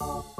you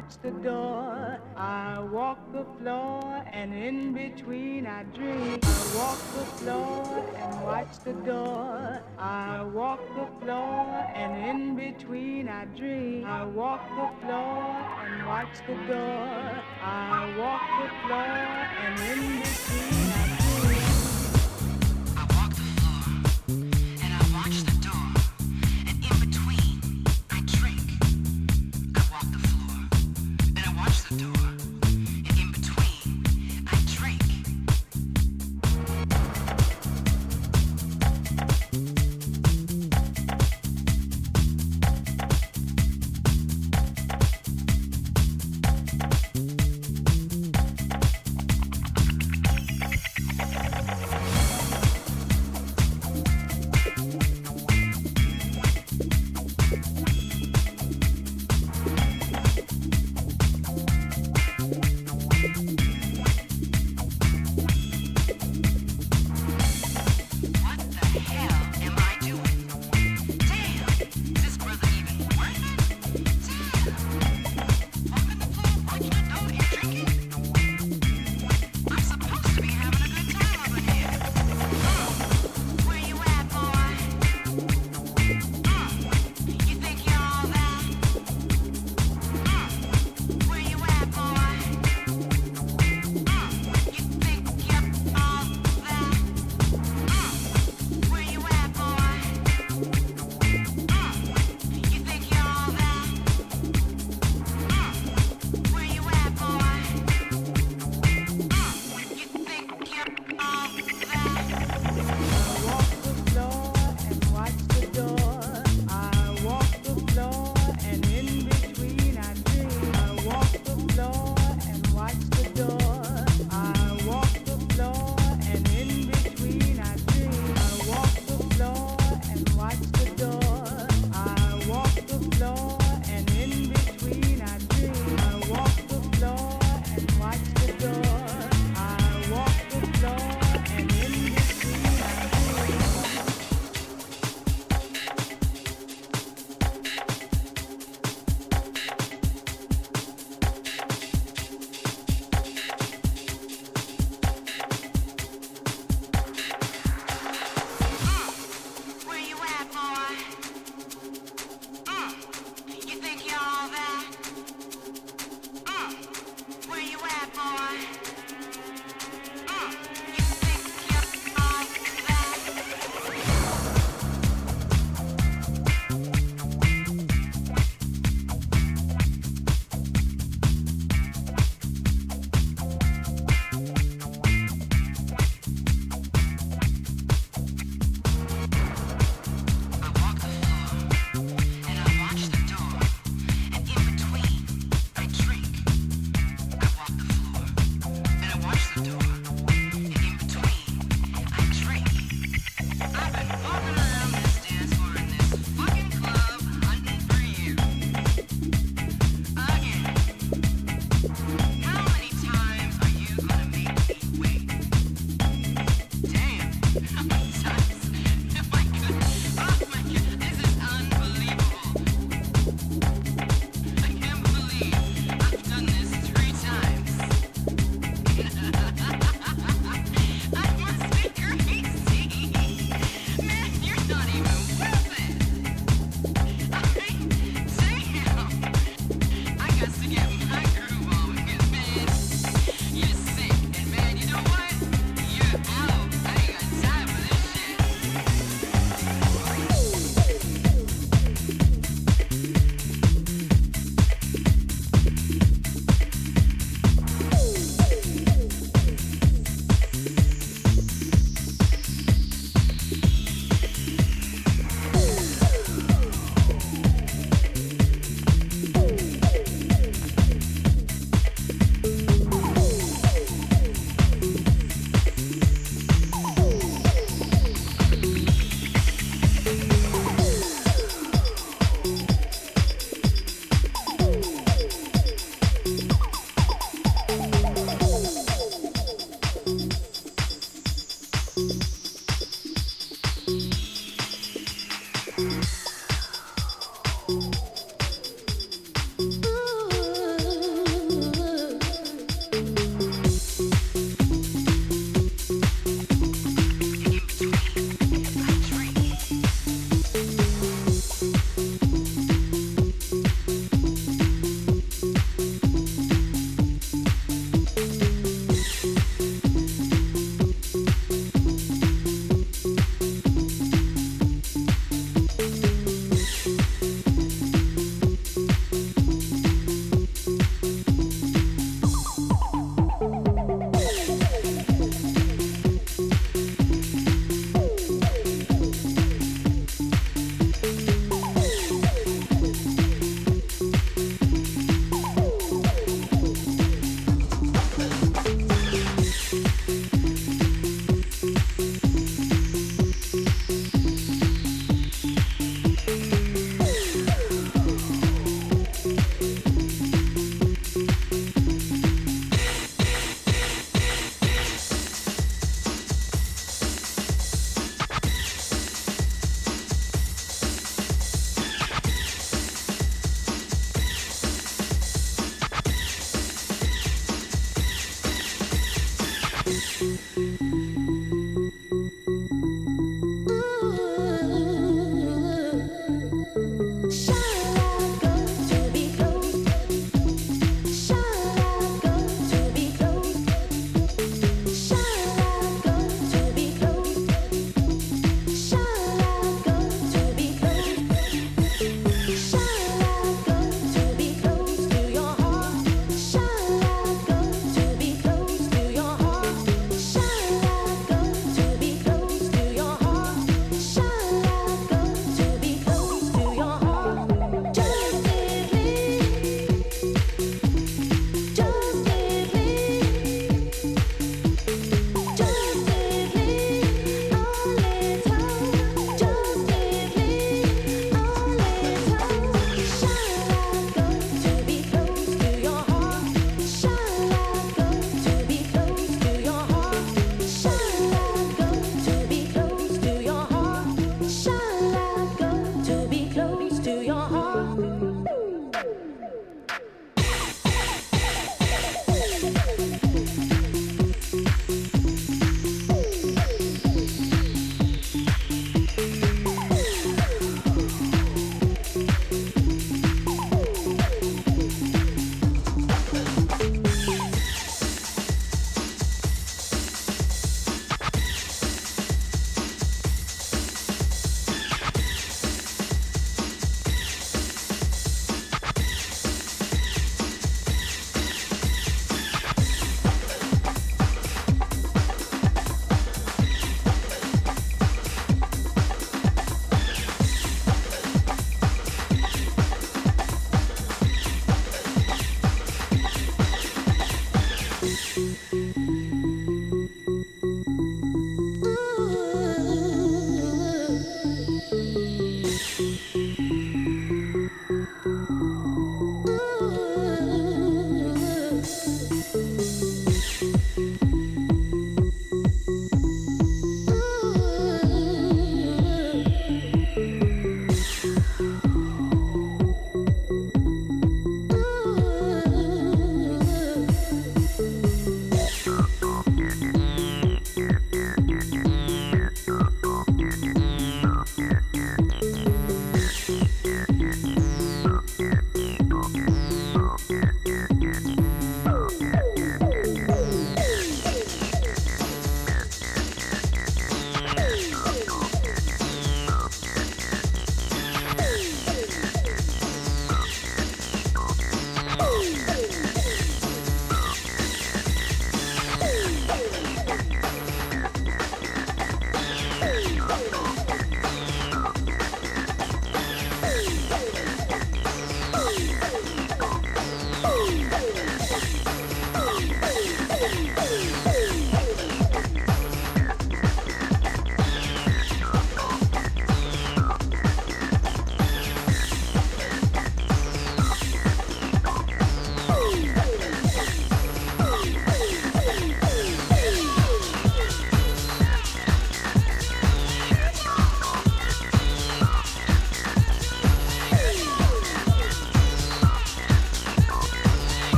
watch the door. I walk the floor, and in between I dream. I walk the floor and watch the door. I walk the floor, and in between I dream. I walk the floor and watch the door. I walk the floor, and in between I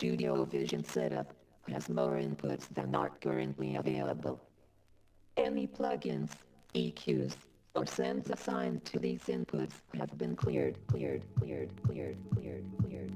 Studio Vision Setup, has more inputs than are currently available. Any plugins, EQs, or sends assigned to these inputs have been cleared, cleared, cleared, cleared, cleared, cleared.